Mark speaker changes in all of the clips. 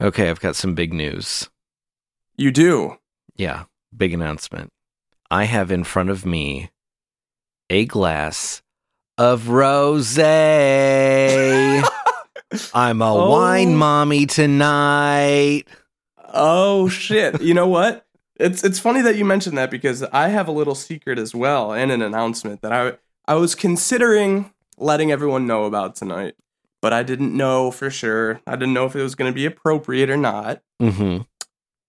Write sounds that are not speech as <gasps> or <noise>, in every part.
Speaker 1: Okay, I've got some big news.
Speaker 2: You do.
Speaker 1: Yeah, big announcement. I have in front of me a glass of rose. <laughs> I'm a
Speaker 2: Oh.
Speaker 1: wine mommy tonight.
Speaker 2: Oh shit! You know what? It's it's funny that you mentioned that because I have a little secret as well and an announcement that I I was considering letting everyone know about tonight, but I didn't know for sure. I didn't know if it was going to be appropriate or not.
Speaker 1: Mm-hmm.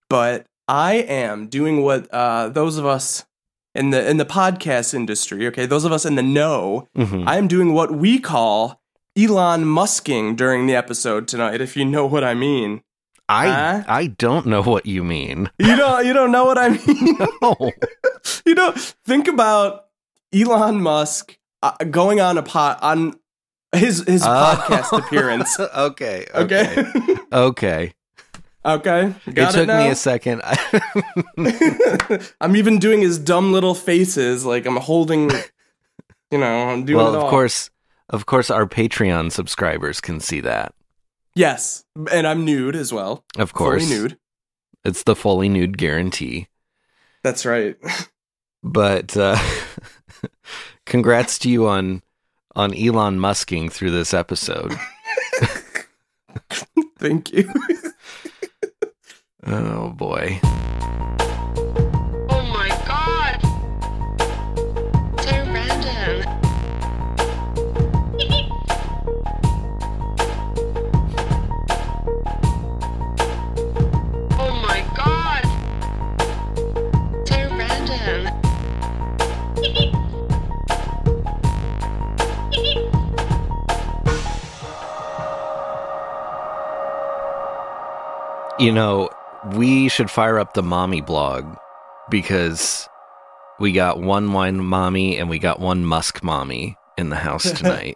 Speaker 2: But I am doing what uh, those of us in the in the podcast industry, okay, those of us in the know,
Speaker 1: Mm-hmm.
Speaker 2: I am doing what we call Elon Musking during the episode tonight. If you know what I mean,
Speaker 1: I
Speaker 2: Huh?
Speaker 1: I don't know what you mean.
Speaker 2: you don't you don't know what I mean. <laughs>
Speaker 1: Oh, <laughs>
Speaker 2: you know, think about Elon Musk uh, going on a pot on his his
Speaker 1: Oh.
Speaker 2: podcast appearance. <laughs>
Speaker 1: okay. Okay.
Speaker 2: Okay,
Speaker 1: Okay.
Speaker 2: okay, got
Speaker 1: it took
Speaker 2: now?
Speaker 1: me a second. <laughs>
Speaker 2: I'm even doing his dumb little faces, like I'm holding. You know, I'm doing
Speaker 1: well,
Speaker 2: it
Speaker 1: of
Speaker 2: all.
Speaker 1: course, of course, our Patreon subscribers can see that.
Speaker 2: Yes, and I'm nude as well.
Speaker 1: Of course,
Speaker 2: Fully nude.
Speaker 1: it's the fully nude guarantee.
Speaker 2: That's right.
Speaker 1: But uh, <laughs> congrats to you on on Elon Musking through this episode. <laughs>
Speaker 2: Thank you. <laughs>
Speaker 1: Oh boy. You know, we should fire up the mommy blog because we got one wine mommy and we got one musk mommy in the house <laughs> tonight.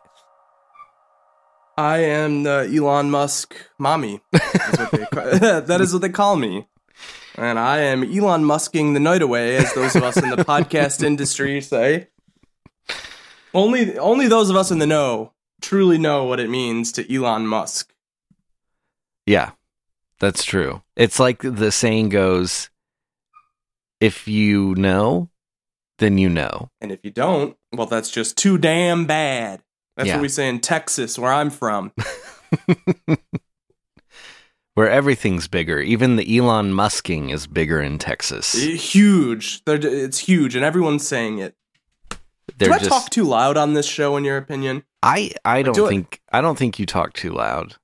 Speaker 2: I am the Elon Musk mommy. Is what they ca- <laughs> that is what they call me. And I am Elon Musking the night away, as those of us in the podcast <laughs> industry say. Only, only those of us in the know truly know what it means to Elon Musk.
Speaker 1: yeah, that's true. It's like the saying goes if you know, then you know.
Speaker 2: And if you don't, well, that's just too damn bad. That's
Speaker 1: Yeah.
Speaker 2: what we say in Texas, where I'm from. <laughs>
Speaker 1: Where everything's bigger. Even the Elon Musking is bigger in Texas.
Speaker 2: huge. It's huge, and everyone's saying it.
Speaker 1: They're
Speaker 2: Do I
Speaker 1: just
Speaker 2: talk too loud on this show, in your opinion?
Speaker 1: I I don't
Speaker 2: do
Speaker 1: think I don't think you talk too loud.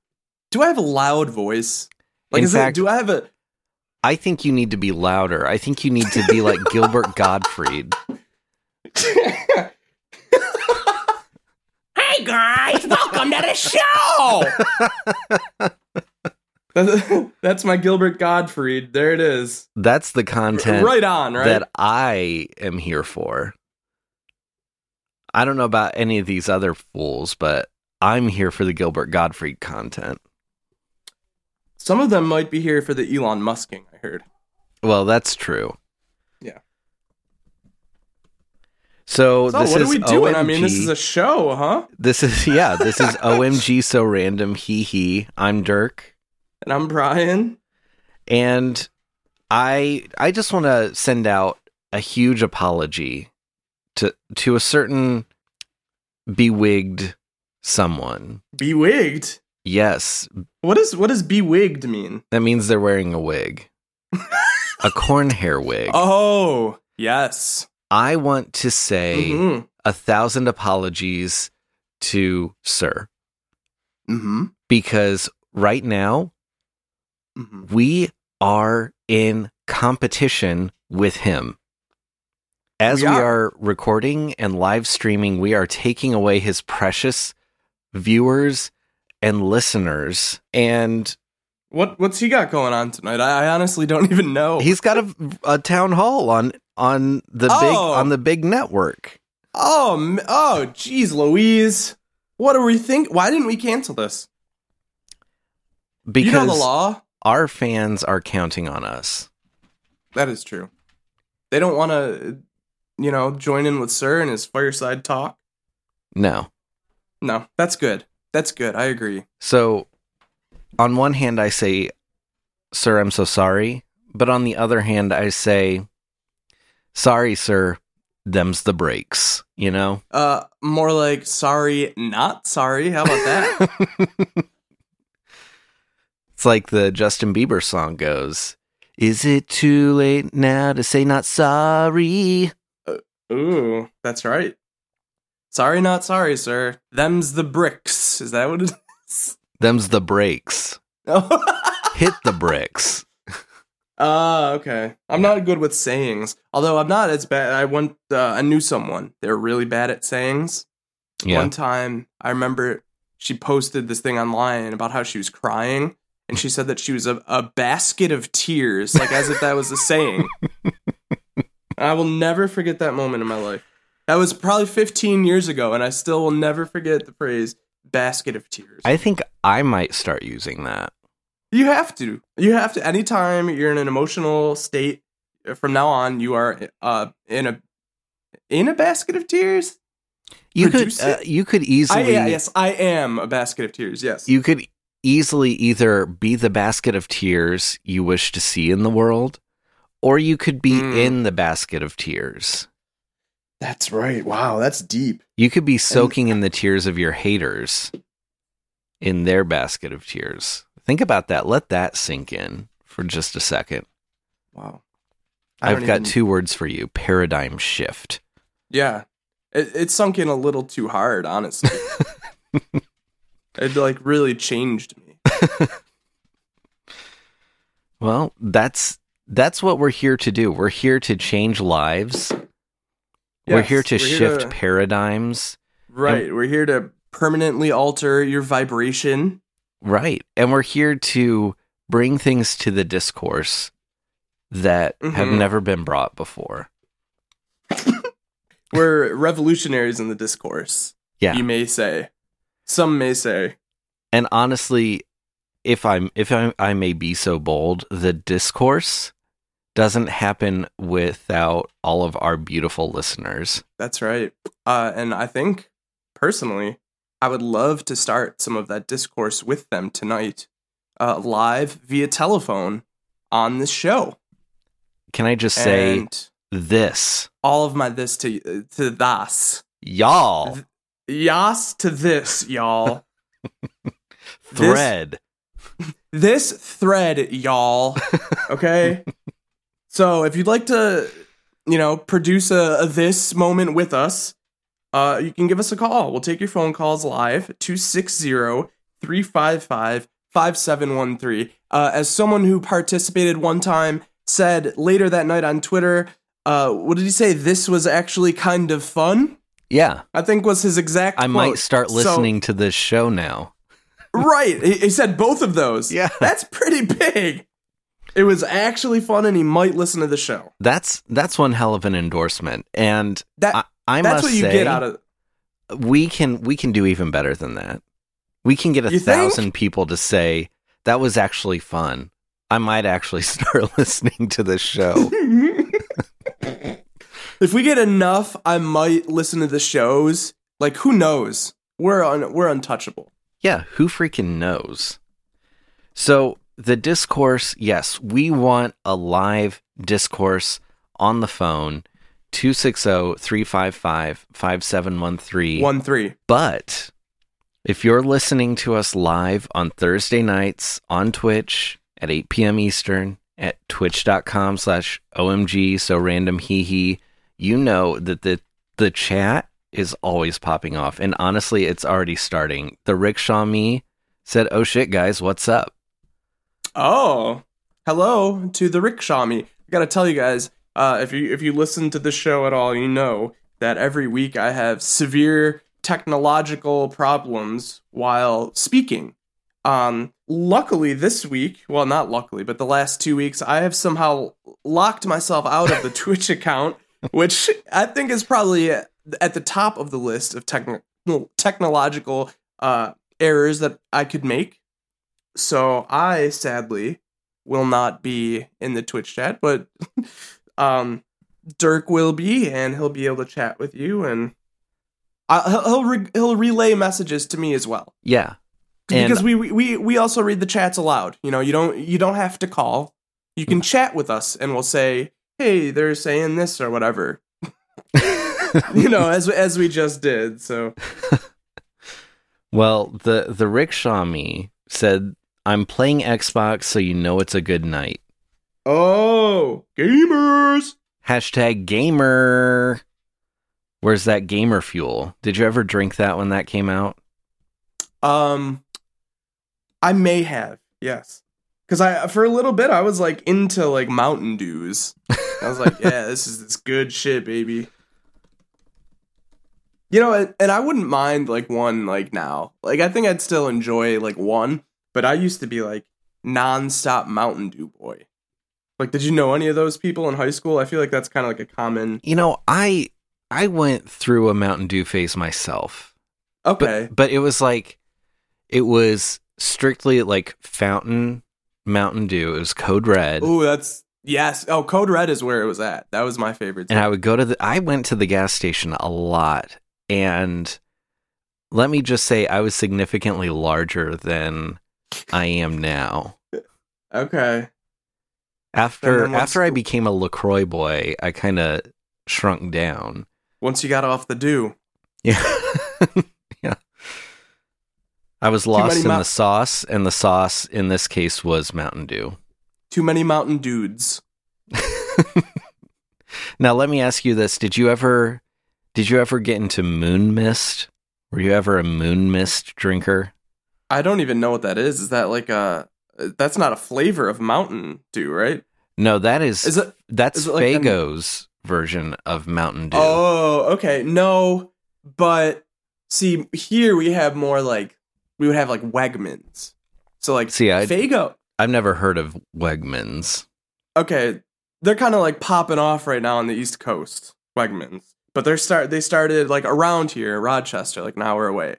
Speaker 2: Do I have a loud voice? Like,
Speaker 1: In
Speaker 2: is
Speaker 1: fact-
Speaker 2: it, do I have a?
Speaker 1: I think you need to be louder. I think you need to be like Gilbert <laughs> Gottfried. <laughs>
Speaker 2: hey guys, welcome to the show. <laughs> That's my Gilbert Gottfried. There it is.
Speaker 1: That's the content
Speaker 2: Right on, right?
Speaker 1: that I am here for. I don't know about any of these other fools, but I'm here for the Gilbert Gottfried content.
Speaker 2: Some of them might be here for the Elon Musking. I heard.
Speaker 1: Well, that's true.
Speaker 2: Yeah.
Speaker 1: So,
Speaker 2: So
Speaker 1: this
Speaker 2: what
Speaker 1: is
Speaker 2: are we doing? I mean, this is a show, huh?
Speaker 1: This is yeah, this is <laughs> OMG so random hee hee. I'm Dirk
Speaker 2: And I'm Brian.
Speaker 1: and I I just want to send out a huge apology to to a certain bewigged someone.
Speaker 2: Bewigged.
Speaker 1: Yes,
Speaker 2: What is what does bewigged mean?
Speaker 1: that means they're wearing a wig. <laughs> a corn hair wig.
Speaker 2: Oh, yes.
Speaker 1: I want to say
Speaker 2: Mm-hmm.
Speaker 1: a thousand apologies to Sir
Speaker 2: Mm-hmm.
Speaker 1: because right now
Speaker 2: mm-hmm.
Speaker 1: we are in competition with him. As
Speaker 2: We
Speaker 1: we,
Speaker 2: are.
Speaker 1: are. recording and live streaming, we are taking away his precious viewers and listeners. And
Speaker 2: What what's he got going on tonight? I, I honestly don't <laughs> even know.
Speaker 1: he's got a, a town hall on on the big
Speaker 2: Oh.
Speaker 1: on the big network.
Speaker 2: oh oh, geez, Louise. What do we think? Why didn't we cancel this?
Speaker 1: Because
Speaker 2: you know the law.
Speaker 1: our fans are counting on us.
Speaker 2: That is true. They don't want to, you know, join in with Sir and his fireside talk.
Speaker 1: No.
Speaker 2: No, that's good. That's good. I agree.
Speaker 1: So on one hand I say "Sir, I'm so sorry." But on the other hand, I say, "Sorry, sir, them's the breaks." You know?
Speaker 2: Uh, more like sorry, not sorry. How about that? <laughs>
Speaker 1: It's like the Justin Bieber song goes, "Is it too late now to say not sorry?"
Speaker 2: Ooh, that's right. Sorry, not sorry, sir. Them's the bricks. Is that what it is?
Speaker 1: Them's the breaks. <laughs>
Speaker 2: Oh.
Speaker 1: Hit the bricks. <laughs>
Speaker 2: Ah, okay. I'm not good with sayings. Although I'm not as bad. I went. Uh, I knew someone. They were really bad at sayings.
Speaker 1: Yeah.
Speaker 2: One time, I remember she posted this thing online about how she was crying, and she said that she was a, a basket of tears, like as if that was a saying. <laughs> I will never forget that moment in my life. That was probably 15 years ago, and I still will never forget the phrase "basket of tears."
Speaker 1: I think I might start using that.
Speaker 2: You have to. You have to. Anytime you're in an emotional state, uh, from now on, you are uh in a in a basket of tears.
Speaker 1: You could uh, you could easily
Speaker 2: yeah, yes, I am a basket of tears. Yes.
Speaker 1: you could easily either be the basket of tears you wish to see in the world or you could be
Speaker 2: Mm.
Speaker 1: in the basket of tears.
Speaker 2: That's right. Wow, that's deep.
Speaker 1: You could be soaking in the tears of your haters in their basket of tears. Think about that. Let that sink in for just a second.
Speaker 2: Wow. I
Speaker 1: I've got
Speaker 2: even-
Speaker 1: two words for you paradigm shift.
Speaker 2: Yeah, it, it sunk in a little too hard. Honestly, <laughs> it like really changed me. <laughs>
Speaker 1: Well, that's that's what we're here to do. We're here to change lives. We're here to
Speaker 2: we're
Speaker 1: shift
Speaker 2: to-
Speaker 1: paradigms.
Speaker 2: Right. We're here to permanently alter your vibration.
Speaker 1: Right. And we're here to bring things to the discourse that have
Speaker 2: Mhm.
Speaker 1: never been brought before. <coughs>
Speaker 2: We're revolutionaries in the discourse.
Speaker 1: Yeah.
Speaker 2: You may say. Some may say.
Speaker 1: And honestly, if I'm if I, I may be so bold, the discourse doesn't happen without all of our beautiful listeners.
Speaker 2: That's right. Uh, and I think, personally, I would love to start some of that discourse with them tonight, uh, live via telephone on this show.
Speaker 1: Can I just say
Speaker 2: and
Speaker 1: this?
Speaker 2: all of my this to to das.
Speaker 1: Y'all
Speaker 2: Yas to this, y'all. <laughs>
Speaker 1: thread. <laughs>
Speaker 2: this thread, y'all. <laughs> Okay. So if you'd like to, you know, produce a, a this moment with us, uh, you can give us a call. We'll take your phone calls live 260 355 5713. Uh, as someone who participated one time said later that night on Twitter, uh, what did he say? This was actually kind of fun.
Speaker 1: Yeah.
Speaker 2: I think was his exact.
Speaker 1: I might
Speaker 2: quote.
Speaker 1: start
Speaker 2: So-
Speaker 1: listening to this show now.
Speaker 2: Right. He, he said both of those. <laughs>
Speaker 1: Yeah.
Speaker 2: That's pretty big. It was actually fun and he might listen to the show.
Speaker 1: That's that's one hell of an endorsement. And
Speaker 2: That
Speaker 1: I, I
Speaker 2: that's
Speaker 1: must
Speaker 2: what you
Speaker 1: say,
Speaker 2: get out of
Speaker 1: we can we can do even better than that. We can get a
Speaker 2: You think?
Speaker 1: thousand people to say that was actually fun. I might actually <laughs> start listening to this show. <laughs>
Speaker 2: If we get enough, I might listen to the shows. Like who knows? We're un- we're untouchable.
Speaker 1: yeah, who freaking knows? So the discourse, yes, we want a live discourse on the phone 260-355-5713.
Speaker 2: 1 3.
Speaker 1: But if you're listening to us live on Thursday nights on Twitch at 8 p.m. Eastern at twitch.com slash OMG, so random hee hee, you know that the, the chat is always popping off. And honestly, it's already starting. The rickshaw me said, Oh shit, guys, what's up?
Speaker 2: Oh. Hello to the rickshaw me. I got to tell you guys, uh, if you if you listen to the show at all, you know that every week I have severe technological problems while speaking. Um, luckily this week, well, not luckily, but the last two weeks, I have somehow locked myself out of the <laughs> Twitch account, which I think is probably at the top of the list of techno- technological uh, errors that I could make. So I sadly will not be in the Twitch chat, but <laughs> um, Dirk will be, and he'll be able to chat with you, and I, he'll he'll, re- he'll relay messages to me as well.
Speaker 1: Yeah. And-
Speaker 2: because we we we also read the chats aloud. You know, you don't you don't have to call. You can chat with us, and we'll say, "Hey, they're saying this or whatever." <laughs> <laughs> you know, as as we just did. So
Speaker 1: Well, the the rickshaw me said, "I'm playing Xbox, so you know it's a good night."
Speaker 2: oh, gamers.
Speaker 1: Hashtag gamer. Where's that gamer fuel? Did you ever drink that when that came out?
Speaker 2: Um, I may have yes, because I for a little bit I was like into like Mountain Dews. I was like, <laughs> yeah, this is this good shit, baby. You know, and, and I wouldn't mind like one like now. Like I think I'd still enjoy like one, but I used to be like nonstop Mountain Dew boy. Like, did you know any of those people in high school? I feel like that's kind of like a common.
Speaker 1: You know, I I went through a Mountain Dew phase myself.
Speaker 2: Okay,
Speaker 1: But but it was like it was strictly like fountain Mountain Dew. It was Code Red.
Speaker 2: oh, that's yes. Oh, Code Red is where it was at. That was my favorite.
Speaker 1: and I would go to the I went to the gas station a lot and let me just say I was significantly larger than I am now.
Speaker 2: okay.
Speaker 1: After after I became a LaCroix boy, I kind of shrunk down.
Speaker 2: Once you got off the dew.
Speaker 1: Yeah. <laughs> yeah. I was lost in the sauce and the sauce in this case was Mountain Dew.
Speaker 2: Too many Mountain Dudes. <laughs>
Speaker 1: now let me ask you this, did you ever did you ever get into moon mist? Were you ever a moon mist drinker?
Speaker 2: I don't even know what that is. Is that like a? That's not a flavor of Mountain Dew, right?
Speaker 1: No, that is,
Speaker 2: Is it?
Speaker 1: that's
Speaker 2: is it like an-
Speaker 1: Faygo's version of Mountain Dew.
Speaker 2: Oh, okay. No, but see, here we have more like we would have like Wegmans. So like
Speaker 1: See, I
Speaker 2: Fago.
Speaker 1: I've never heard of Wegmans.
Speaker 2: Okay, they're kind of like popping off right now on the East Coast. Wegmans, but they're start they started like around here, Rochester, like an hour away,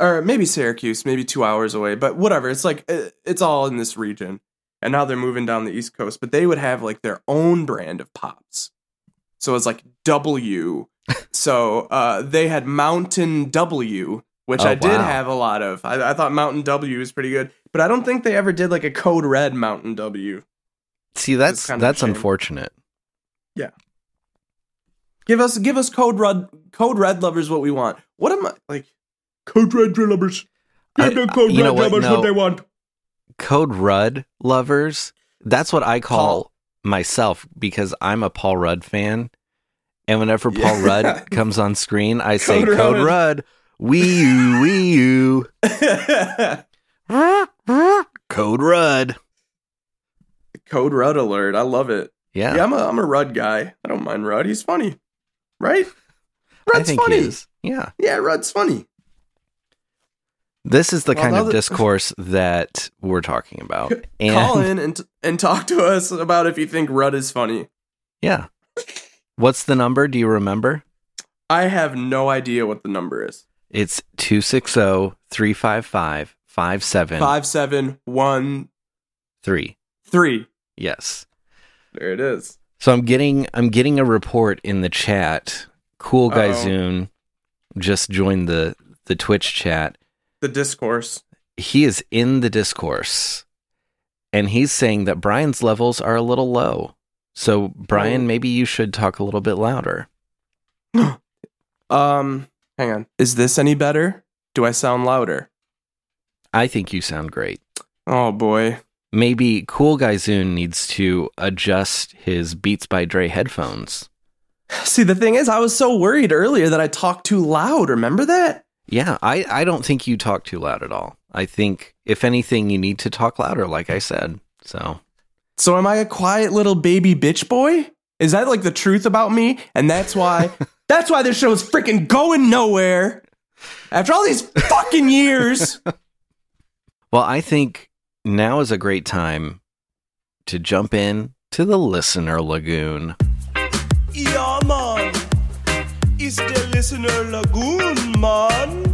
Speaker 2: or maybe Syracuse, maybe two hours away. But whatever, it's like it's all in this region. And now they're moving down the East Coast, but they would have like their own brand of pops. So it's like W. <laughs> so uh, they had Mountain W, which
Speaker 1: Oh,
Speaker 2: I did
Speaker 1: wow.
Speaker 2: have a lot of. I, I thought Mountain W was pretty good, but I don't think they ever did like a Code Red Mountain W.
Speaker 1: See, that's
Speaker 2: kind of a
Speaker 1: that's unfortunate. Yeah.
Speaker 2: Give us give us Code Red Code Red lovers what we want. What am I like? Code Red lovers. Give the Code Red
Speaker 1: what?
Speaker 2: lovers
Speaker 1: No.
Speaker 2: what they want.
Speaker 1: Code Rudd lovers. That's what I call
Speaker 2: Paul.
Speaker 1: myself because I'm a Paul Rudd fan. And whenever Paul
Speaker 2: Yeah.
Speaker 1: Rudd <laughs> comes on screen, I say
Speaker 2: Code
Speaker 1: Code
Speaker 2: Rudd.
Speaker 1: Wee you, wee you. <laughs> Code Rudd.
Speaker 2: Code Rudd alert. I love it.
Speaker 1: Yeah,
Speaker 2: Yeah, I'm a I'm a Rudd guy. I don't mind Rudd. He's funny. Right? Rudd's funny.
Speaker 1: Yeah.
Speaker 2: Yeah, Rudd's funny.
Speaker 1: This is the
Speaker 2: Well,
Speaker 1: kind of
Speaker 2: that- <laughs>
Speaker 1: discourse that we're talking about. And
Speaker 2: Call in and and talk to us about if you think Rudd is funny.
Speaker 1: yeah. What's the number? Do you remember?
Speaker 2: I have no idea what the number is.
Speaker 1: It's oh, 260 355 57
Speaker 2: Five seven one
Speaker 1: three.
Speaker 2: three.
Speaker 1: Yes.
Speaker 2: There it is.
Speaker 1: So I'm getting I'm getting a report in the chat. Cool guy. Zune just joined the the Twitch chat.
Speaker 2: The discourse.
Speaker 1: He is in the discourse and he's saying that Brian's levels are a little low. So Brian,
Speaker 2: Oh.
Speaker 1: maybe you should talk a little bit louder. <gasps>
Speaker 2: Um, hang on. Is this any better? Do I sound louder?
Speaker 1: I think you sound great.
Speaker 2: Oh boy.
Speaker 1: Maybe Cool Guy Zune needs to adjust his Beats by Dre headphones. <sighs>
Speaker 2: See, the thing is, I was so worried earlier that I talked too loud. Remember that?
Speaker 1: Yeah, I, I don't think you talk too loud at all. I think, if anything, you need to talk louder, like I said. So,
Speaker 2: So am I a quiet little baby bitch boy? Is that like the truth about me? And that's why <laughs> that's why this show is freaking going nowhere. After all these fucking years. <laughs>
Speaker 1: well, I think now is a great time to jump in to the listener lagoon.
Speaker 2: Yeah. It's the listener lagoon, man.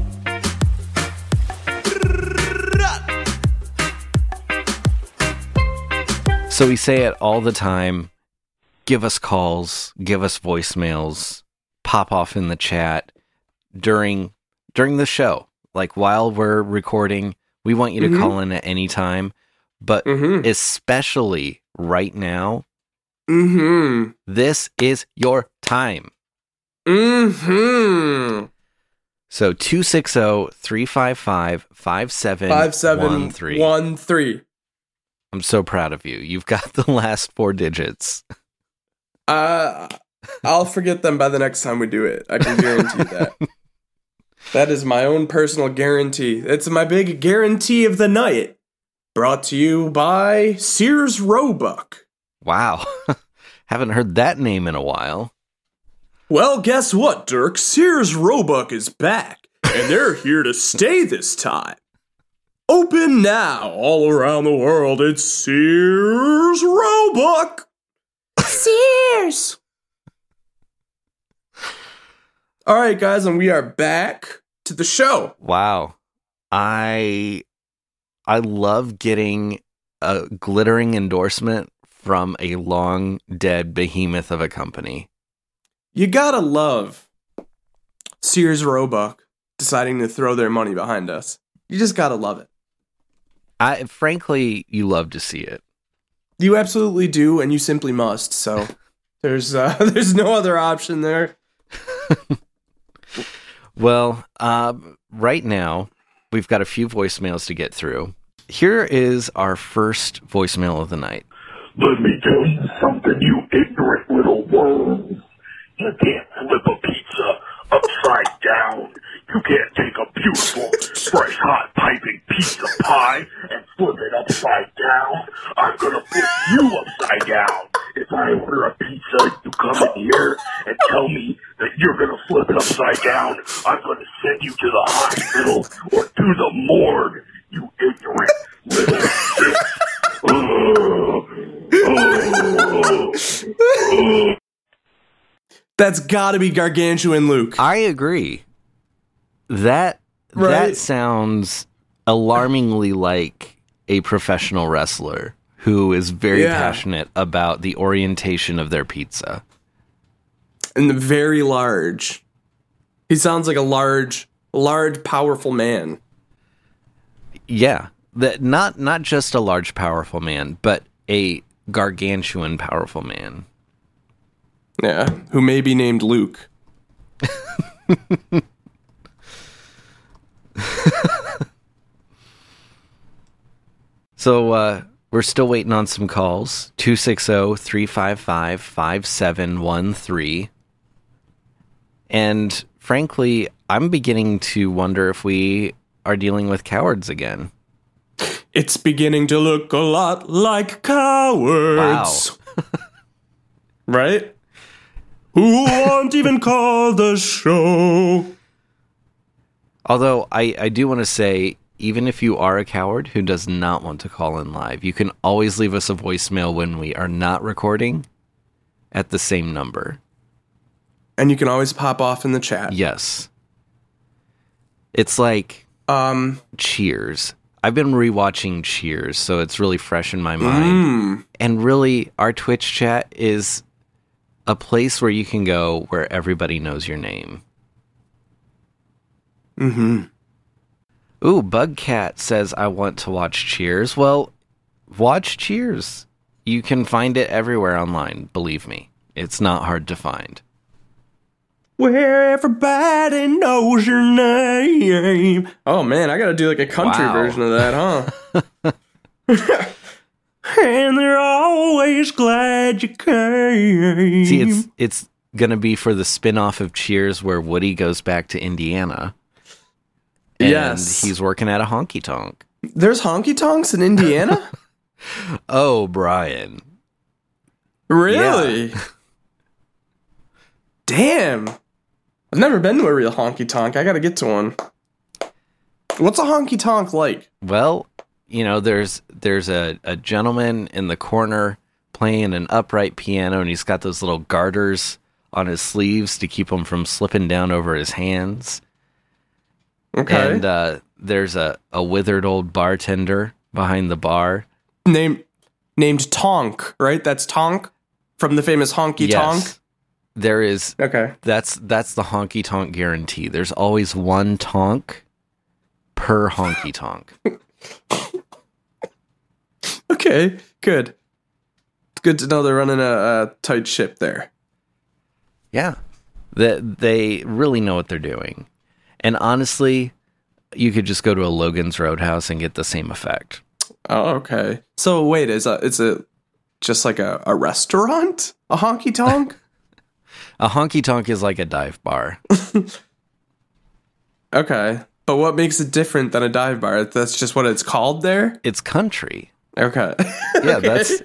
Speaker 1: So we say it all the time. Give us calls, give us voicemails, pop off in the chat during during the show. Like while we're recording, We want you to
Speaker 2: Mhm.
Speaker 1: call in at any time, but
Speaker 2: Mm-hmm.
Speaker 1: especially right now,
Speaker 2: Mm-hmm.
Speaker 1: this is your time.
Speaker 2: Mm-hmm.
Speaker 1: So 260 355
Speaker 2: Five seven
Speaker 1: 5713.
Speaker 2: one three.
Speaker 1: I'm so proud of you. You've got the last four digits.
Speaker 2: Uh, I'll forget them by the next time we do it. I can guarantee that. <laughs> That is my own personal guarantee. It's my big guarantee of the night. Brought to you by Sears Roebuck.
Speaker 1: Wow. <laughs> Haven't heard that name in a while.
Speaker 2: Well, guess what, Dirk? Sears Roebuck is back, and they're here to stay this time. Open now all around the world. It's Sears Roebuck. Sears. All right, guys, and we are back to the show.
Speaker 1: Wow. I I love getting a glittering endorsement from a long dead behemoth of a company.
Speaker 2: You gotta love Sears Roebuck deciding to throw their money behind us. You just gotta love it.
Speaker 1: I frankly you love to see it.
Speaker 2: You absolutely do, and you simply must. So <laughs> there's uh, <laughs> there's no other option there. <laughs>
Speaker 1: Well, uh, right now we've got a few voicemails to get through. Here is our first voicemail of the night.
Speaker 3: Let me tell you something, you ignorant little worms. You can't flip a pizza upside down. You can't take a beautiful, fresh, hot, piping pizza pie and flip it upside down. I'm gonna flip you upside down. If I order a pizza, you come in here and tell me that you're gonna flip it upside down. I'm gonna send you to the hospital or to the morgue. You ignorant little shit.
Speaker 2: That's gotta be Gargantuan Luke.
Speaker 1: I agree. That
Speaker 2: Right.
Speaker 1: that sounds alarmingly like a professional wrestler who is very
Speaker 2: Yeah.
Speaker 1: passionate about the orientation of their pizza.
Speaker 2: And the very large. He sounds like a large, large, powerful man.
Speaker 1: Yeah, that not not just a large powerful man, but a gargantuan powerful man.
Speaker 2: Yeah. Who may be named Luke. <laughs>
Speaker 1: So uh, we're still waiting on some calls. oh, 260-355-5713. And frankly, I'm beginning to wonder if we are dealing with cowards again.
Speaker 2: It's beginning to look a lot like cowards. Wow. <laughs> right? Who won't even call the show?
Speaker 1: Although I, I do want to say, even if you are a coward who does not want to call in live, you can always leave us a voicemail when we are not recording at the same number.
Speaker 2: And you can always pop off in the chat.
Speaker 1: Yes. It's like
Speaker 2: Um,
Speaker 1: Cheers. I've been rewatching Cheers, so it's really fresh in my mind.
Speaker 2: mm,
Speaker 1: And really, our Twitch chat is a place where you can go where everybody knows your name.
Speaker 2: hmm
Speaker 1: Ooh, Bugcat says, I want to watch Cheers. Well, watch Cheers. You can find it everywhere online, believe me. It's not hard to find.
Speaker 2: Where everybody knows your name. Oh man, I gotta do like a country
Speaker 1: Wow.
Speaker 2: version of that, huh? <laughs> <laughs> and they're always glad you came.
Speaker 1: See, it's it's gonna be for the spin-off of Cheers where Woody goes back to Indiana. And
Speaker 2: Yes.
Speaker 1: he's working at a honky tonk.
Speaker 2: There's honky tonks in Indiana? <laughs>
Speaker 1: Oh, Brian.
Speaker 2: really? <laughs> Damn. I've never been to a real honky tonk. I gotta get to one. What's a honky tonk like?
Speaker 1: Well, you know, there's there's a, a gentleman in the corner playing an upright piano and he's got those little garters on his sleeves to keep them from slipping down over his hands.
Speaker 2: Okay.
Speaker 1: And uh, there's a, a withered old bartender behind the bar.
Speaker 2: Name named Tonk, right? That's Tonk from the famous honky
Speaker 1: Yes. There is.
Speaker 2: Okay.
Speaker 1: that's that's the honky tonk guarantee. There's always one tonk per honky tonk. <laughs>
Speaker 2: Okay, good. It's good to know they're running a, a tight ship there.
Speaker 1: Yeah. That they really know what they're doing. And honestly, you could just go to a Logan's Roadhouse and get the same effect.
Speaker 2: Oh, okay. So wait, is a is it just like a, a restaurant? A honky tonk? <laughs> <laughs>
Speaker 1: A honky tonk is like a dive bar. <laughs>
Speaker 2: okay. But what makes it different than a dive bar? That's just what it's called there?
Speaker 1: It's country.
Speaker 2: Okay.
Speaker 1: Yeah, <laughs> that's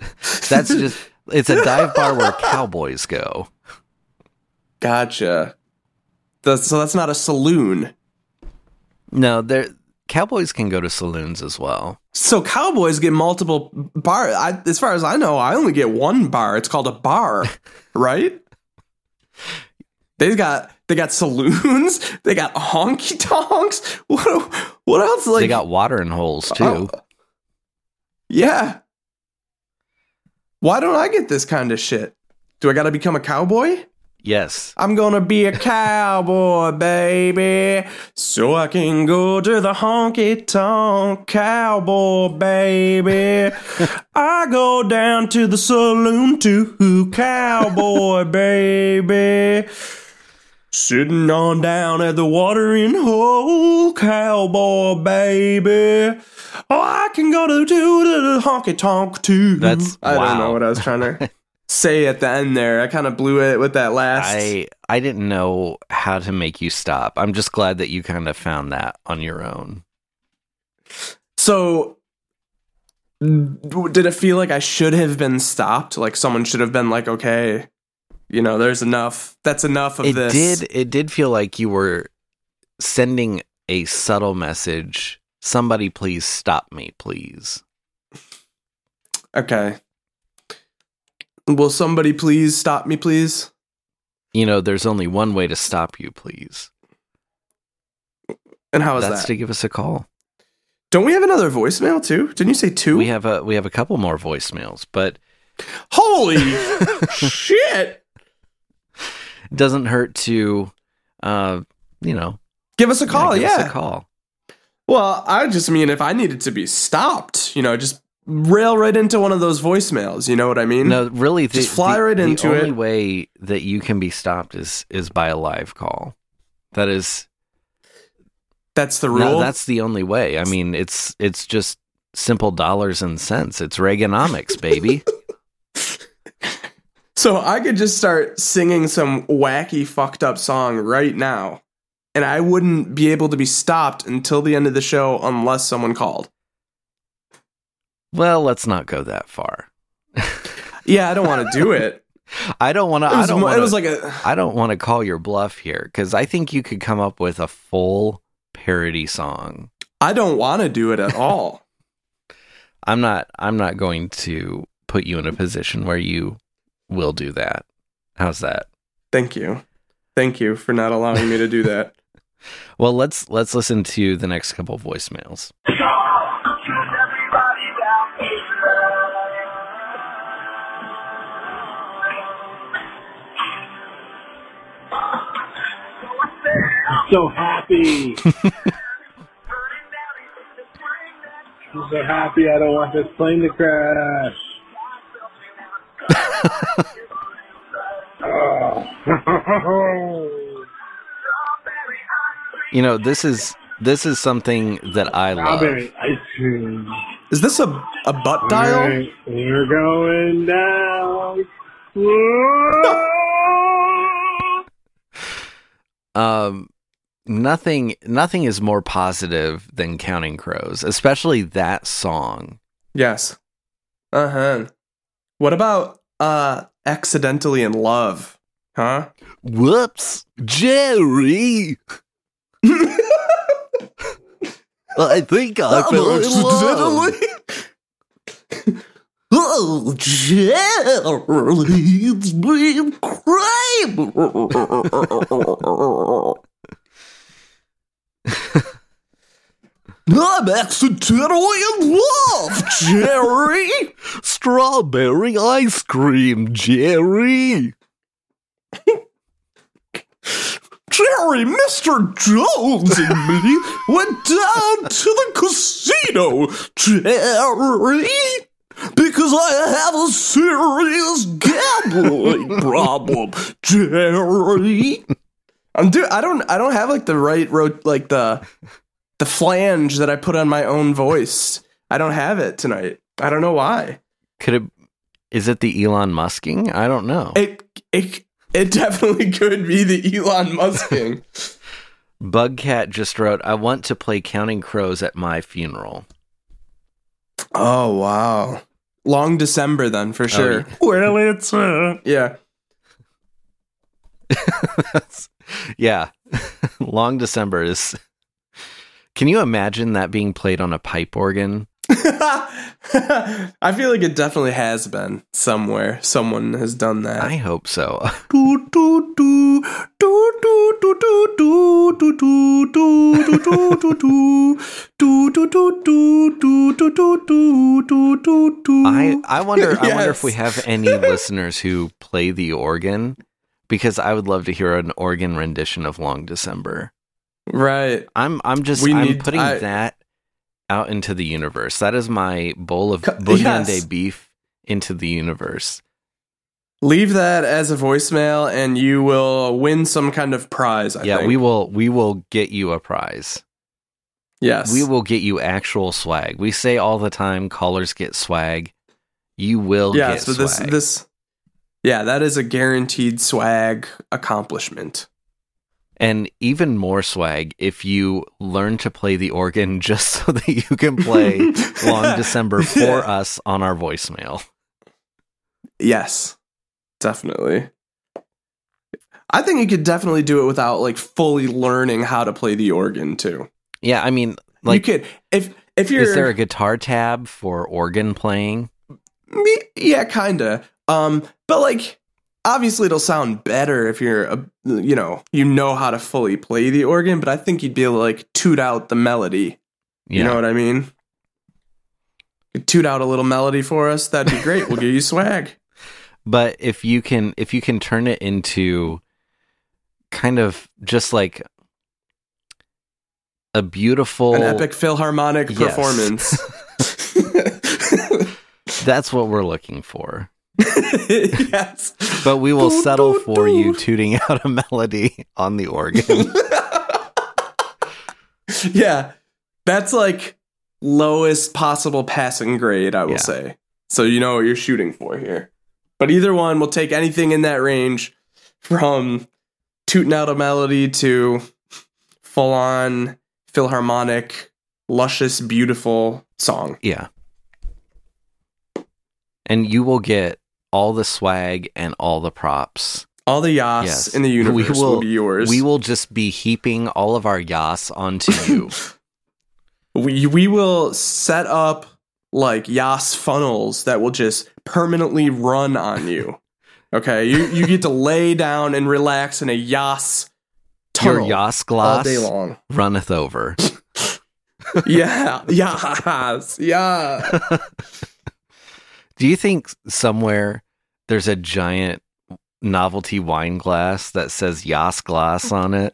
Speaker 1: that's just it's a dive bar where cowboys go.
Speaker 2: Gotcha. That's, so that's not a saloon.
Speaker 1: No, there cowboys can go to saloons as well.
Speaker 2: So cowboys get multiple bar. I, as far as I know, I only get one bar. It's called a bar, <laughs> right? They got they got saloons. <laughs> They got honky tonks. What what else? Like
Speaker 1: they got watering holes too.
Speaker 2: Oh. Yeah. Why don't I get this kind of shit? Do I got to become a cowboy?
Speaker 1: yes.
Speaker 2: I'm gonna be a cowboy, baby, so I can go to the honky tonk cowboy, baby. <laughs> I go down to the saloon too, cowboy, baby. Sitting on down at the watering hole, cowboy, baby. Oh, I can go to, to the honky tonk too.
Speaker 1: That's-
Speaker 2: I don't know what I was trying to <laughs> say at the end there. I kind of blew it with that last.
Speaker 1: I I didn't know how to make you stop. I'm just glad that you kind of found that on your own.
Speaker 2: So, did it feel like I should have been stopped? Like someone should have been like, okay, you know, there's enough. That's enough of
Speaker 1: It
Speaker 2: this.
Speaker 1: did it did feel like you were sending a subtle message. Somebody please stop me, please.
Speaker 2: Okay. Will somebody please stop me, please?
Speaker 1: You know, there's only one way to stop you, please.
Speaker 2: And how is
Speaker 1: That's
Speaker 2: that?
Speaker 1: to give us a call.
Speaker 2: Don't we have another voicemail too? Didn't you say two?
Speaker 1: We have a we have a couple more voicemails, but
Speaker 2: Holy <laughs> shit!
Speaker 1: Doesn't hurt to uh you know
Speaker 2: Give us a call,
Speaker 1: give
Speaker 2: yeah.
Speaker 1: us a call.
Speaker 2: Well, I just mean if I needed to be stopped, you know, just rail right into one of those voicemails. You know what I mean?
Speaker 1: No, really, the,
Speaker 2: Just fly
Speaker 1: the-
Speaker 2: right
Speaker 1: the
Speaker 2: into
Speaker 1: only
Speaker 2: it.
Speaker 1: way that you can be stopped is is by a live call. That is
Speaker 2: That's the rule.
Speaker 1: no, that's the only way. I mean, it's it's just simple dollars and cents. It's Reaganomics, baby. <laughs>
Speaker 2: So I could just start singing some wacky fucked up song right now, and I wouldn't be able to be stopped until the end of the show unless someone called.
Speaker 1: well, let's not go that far.
Speaker 2: Yeah, I don't want to do <laughs> it.
Speaker 1: I don't want to. I don't want
Speaker 2: it was like a
Speaker 1: I don't want to call your bluff here because I think you could come up with a full parody song.
Speaker 2: I don't want to do it at all. <laughs>
Speaker 1: I'm not. I'm not going to put you in a position where you will do that. How's that?
Speaker 2: Thank you. Thank you for not allowing me to do that. <laughs>
Speaker 1: Well, let's let's listen to the next couple voicemails.
Speaker 4: so happy. I'm <laughs> so happy I don't want this plane to crash. <laughs>
Speaker 1: You know, this is this is something that I love.
Speaker 4: Strawberry ice cream.
Speaker 2: Is this a a butt dial?
Speaker 4: Alright, We're going down. <laughs>
Speaker 1: Um, nothing nothing is more positive than Counting Crows, especially that song.
Speaker 2: Yes. Uh huh. What about uh accidentally in love? Huh?
Speaker 1: Whoops, Jerry. <laughs> I think I fell in love. <laughs> Oh, Jerry, it's been crazy. <laughs> I'm accidentally in love, Jerry. Strawberry ice cream, Jerry.
Speaker 2: Jerry, Mr. Jones and me went down to the casino, Jerry, because I have a serious gambling <laughs> problem, Jerry. I'm do I don't I don't have like the right ro- like the the flange that I put on my own voice. I don't have it tonight. I don't know why.
Speaker 1: Could it? Is it the Elon Musking? I don't know.
Speaker 2: It it it definitely <laughs> could be the Elon Musking. <laughs>
Speaker 1: Bugcat just wrote, "I want to play Counting Crows at my funeral."
Speaker 2: oh wow. Long December then for sure. <laughs>
Speaker 4: Well, it's uh,
Speaker 2: yeah.
Speaker 1: yeah, Long December is. Can you imagine that being played on a pipe organ?
Speaker 2: I feel like it definitely has been somewhere. Someone has done that.
Speaker 1: I hope so. I I wonder yes. I wonder if we have any listeners who play the organ because I would love to hear an organ rendition of Long December.
Speaker 2: Right.
Speaker 1: I'm I'm just
Speaker 2: We
Speaker 1: I'm
Speaker 2: need-
Speaker 1: putting
Speaker 2: I-
Speaker 1: that out into the universe. That is my bowl of bouillon
Speaker 2: yes.
Speaker 1: beef into the universe.
Speaker 2: Leave that as a voicemail and you will win some kind of prize, I
Speaker 1: yeah,
Speaker 2: think.
Speaker 1: we will we will get you a prize.
Speaker 2: Yes.
Speaker 1: We will get you actual swag. We say all the time callers get swag. You will
Speaker 2: Yeah,
Speaker 1: get
Speaker 2: so this
Speaker 1: swag.
Speaker 2: this Yeah, that is a guaranteed swag accomplishment.
Speaker 1: And even more swag if you learn to play the organ <laughs> just so that you can play <laughs> Long December for us on our voicemail.
Speaker 2: Yes. Definitely. I think you could definitely do it without like fully learning how to play the organ too.
Speaker 1: Yeah, I mean, like,
Speaker 2: you could if if you're
Speaker 1: is there a guitar tab for organ playing?
Speaker 2: Me- yeah, kinda. Um, but like, obviously, it'll sound better if you're, a, you know, you know how to fully play the organ. But I think you'd be able to like toot out the melody.
Speaker 1: Yeah.
Speaker 2: You know what I mean? Toot out a little melody for us. That'd be great. we'll give you swag. <laughs>
Speaker 1: but if you can if you can turn it into kind of just like a beautiful
Speaker 2: An epic philharmonic
Speaker 1: Yes.
Speaker 2: performance. <laughs> <laughs>
Speaker 1: that's what we're looking for.
Speaker 2: Yes.
Speaker 1: But we will
Speaker 2: Doo,
Speaker 1: settle
Speaker 2: doo,
Speaker 1: for you
Speaker 2: doo.
Speaker 1: tooting <laughs> out a melody on the organ. <laughs>
Speaker 2: yeah, that's like lowest possible passing grade, I will
Speaker 1: Yeah.
Speaker 2: say. So you know what you're shooting for here. But either one will take anything in that range from tooting out a melody to full on philharmonic, luscious, beautiful song.
Speaker 1: yeah. And you will get all the swag and all the props.
Speaker 2: All the yas
Speaker 1: Yes.
Speaker 2: in the universe
Speaker 1: We
Speaker 2: will,
Speaker 1: will-
Speaker 2: be yours.
Speaker 1: We will just be heaping all of our yas onto you. <laughs>
Speaker 2: we we will set up like Yas funnels that will just permanently run on you. Okay, you you get to lay down and relax in a Yas
Speaker 1: Your
Speaker 2: tunnel
Speaker 1: yas
Speaker 2: all
Speaker 1: glass
Speaker 2: day long.
Speaker 1: runneth over. <laughs>
Speaker 2: Yeah, Yas, yeah. <laughs>
Speaker 1: Do you think somewhere there's a giant novelty wine glass that says Yas glass on it?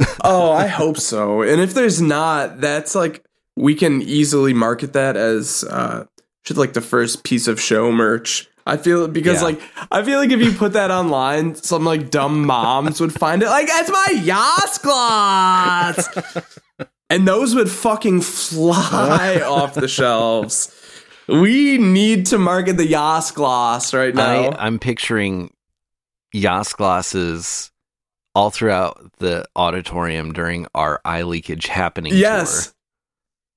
Speaker 1: <laughs>
Speaker 2: Oh, I hope so. And if there's not, that's like we can easily market that as uh should like the first piece of show merch. I feel because
Speaker 1: Yeah.
Speaker 2: like I feel like if you put that online, some like dumb moms would find it like it's my Yas glass, <laughs> and those would fucking fly <laughs> off the shelves. We need to market the Yas glass right now.
Speaker 1: I, I'm picturing Yas glasses all throughout the auditorium during our eye leakage happening
Speaker 2: yes.
Speaker 1: tour.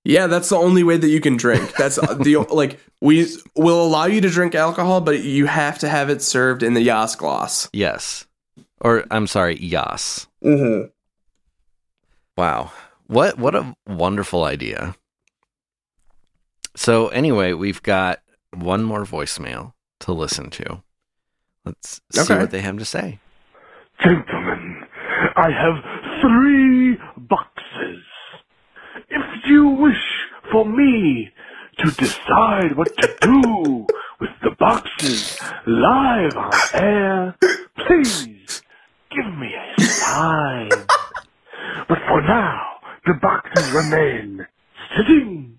Speaker 2: Yeah, that's the only way that you can drink. That's <laughs> the like we will allow you to drink alcohol, but you have to have it served in the Yas glass.
Speaker 1: Yes. Or I'm sorry, Yas.
Speaker 2: Mm-hmm.
Speaker 1: Wow. What what a wonderful idea. So anyway, we've got one more voicemail to listen to. Let's see
Speaker 2: Okay.
Speaker 1: what they have to say.
Speaker 3: Gentlemen, I have three boxes. If you wish for me to decide what to do with the boxes live on air, please give me a sign. But for now, the boxes remain sitting,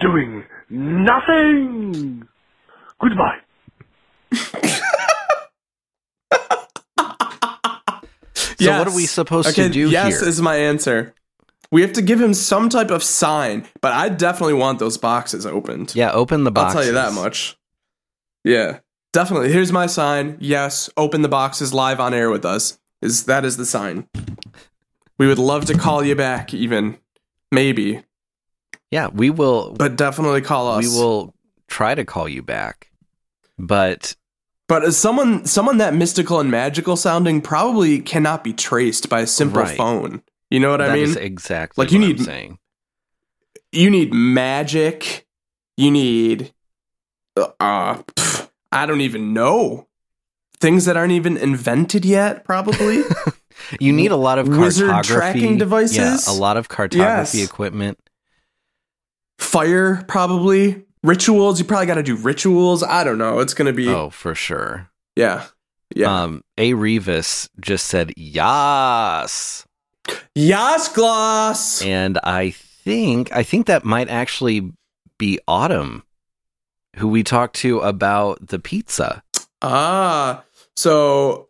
Speaker 3: doing nothing. Goodbye.
Speaker 1: So what are we supposed
Speaker 2: okay,
Speaker 1: to do
Speaker 2: yes
Speaker 1: here?
Speaker 2: is my answer. We have to give him some type of sign, but I definitely want those boxes opened.
Speaker 1: yeah, open the box.
Speaker 2: I'll tell you that much. Yeah, definitely. Here's my sign. Yes, open the boxes live on air with us. Is that is the sign? We would love to call you back, even maybe,
Speaker 1: Yeah, we will.
Speaker 2: but definitely call us.
Speaker 1: We will try to call you back, but
Speaker 2: But as someone, someone that mystical and magical sounding probably cannot be traced by a simple
Speaker 1: Right.
Speaker 2: phone. You know what
Speaker 1: that
Speaker 2: I mean?
Speaker 1: exactly
Speaker 2: like, you
Speaker 1: what
Speaker 2: need-
Speaker 1: I'm saying.
Speaker 2: you need magic. You need, uh, pff, I don't even know things that aren't even invented yet. Probably. <laughs>
Speaker 1: You need a lot of
Speaker 2: Wizard
Speaker 1: cartography
Speaker 2: tracking devices?
Speaker 1: Yeah, a lot of cartography
Speaker 2: Yes.
Speaker 1: equipment.
Speaker 2: Fire, probably. Rituals. You probably got to do rituals. I don't know. It's gonna be.
Speaker 1: Oh, for sure.
Speaker 2: Yeah. Yeah.
Speaker 1: Um, A. Revis just said yas,
Speaker 2: Yas gloss.
Speaker 1: and I think I think that might actually be Autumn, who we talked to about the pizza.
Speaker 2: Ah, so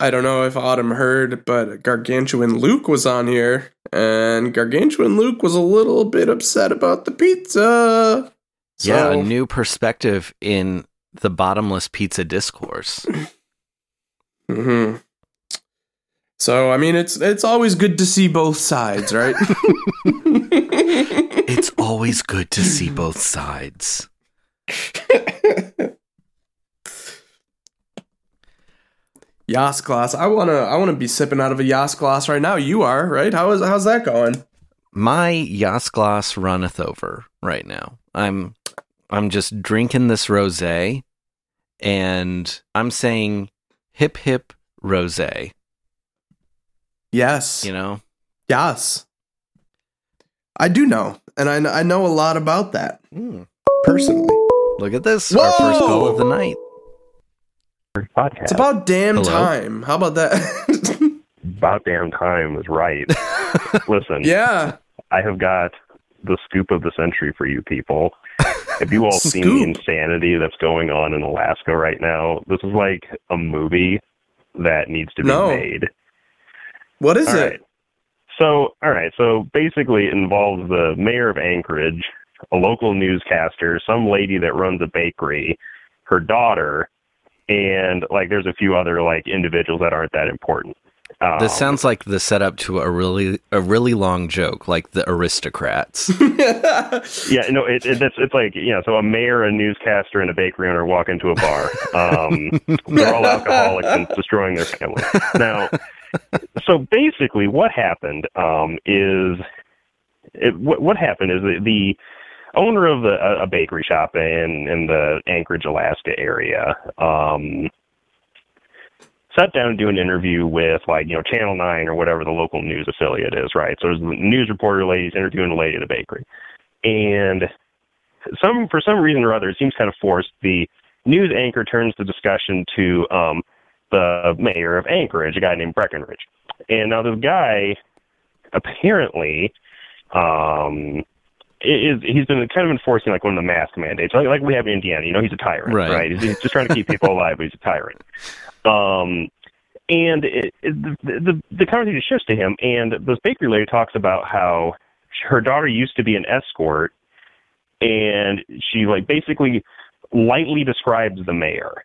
Speaker 2: I don't know if Autumn heard, but Gargantuan Luke was on here, and Gargantuan Luke was a little bit upset about the pizza.
Speaker 1: yeah, a new perspective in the bottomless pizza discourse. <laughs>
Speaker 2: Mhm. So I mean, it's it's always good to see both sides, right? <laughs> <laughs>
Speaker 1: it's always good to see both sides.
Speaker 2: Yas glass. I wanna I wanna be sipping out of a Yas glass right now. You are right. How is how's that going?
Speaker 1: My Yas glass runneth over right now. I'm I'm just drinking this rosé and I'm saying hip hip rosé,
Speaker 2: Yes.
Speaker 1: you know?
Speaker 2: Yes. I do know, and I I know a lot about that hmm. personally.
Speaker 1: Look at this, our first call of the night.
Speaker 5: Podcast.
Speaker 2: It's about damn
Speaker 1: Hello?
Speaker 2: time. How about that? <laughs>
Speaker 5: About damn time is right. <laughs> Listen,
Speaker 2: yeah.
Speaker 5: I have got the scoop of the century for you people. Have you all <laughs> seen the insanity that's going on in Alaska right now? This is like a movie that needs to be
Speaker 2: No.
Speaker 5: made.
Speaker 2: What is
Speaker 5: All
Speaker 2: it?
Speaker 5: right. So, all right. So basically, it involves the mayor of Anchorage, a local newscaster, some lady that runs a bakery, her daughter, and like there's a few other like individuals that aren't that important. Um,
Speaker 1: This sounds like the setup to a really a really long joke, like the aristocrats. <laughs>
Speaker 5: Yeah, no, it, it, it's it's like yeah. So a mayor, a newscaster, and a bakery owner walk into a bar. Um, <laughs> they're all alcoholics and destroying their family. Now, so basically, what happened um, is it, what what happened is the, the owner of the, a, a bakery shop in in the Anchorage, Alaska area. Um, sat down and do an interview with like you know Channel Nine or whatever the local news affiliate is, right? So there's the news reporter ladies interviewing a lady at a bakery, and some for some reason or other, it seems kind of forced. The news anchor turns the discussion to um, the mayor of Anchorage, a guy named Breckenridge, and now this guy apparently um is he's been kind of enforcing like one of the mask mandates, like like we have in Indiana. You know, he's a tyrant,
Speaker 1: Right.
Speaker 5: right? He's, he's just trying to keep people <laughs> alive, but he's a tyrant. Um, and it, it, the, the the conversation shifts to him, and this bakery lady talks about how her daughter used to be an escort, and she like basically lightly describes the mayor.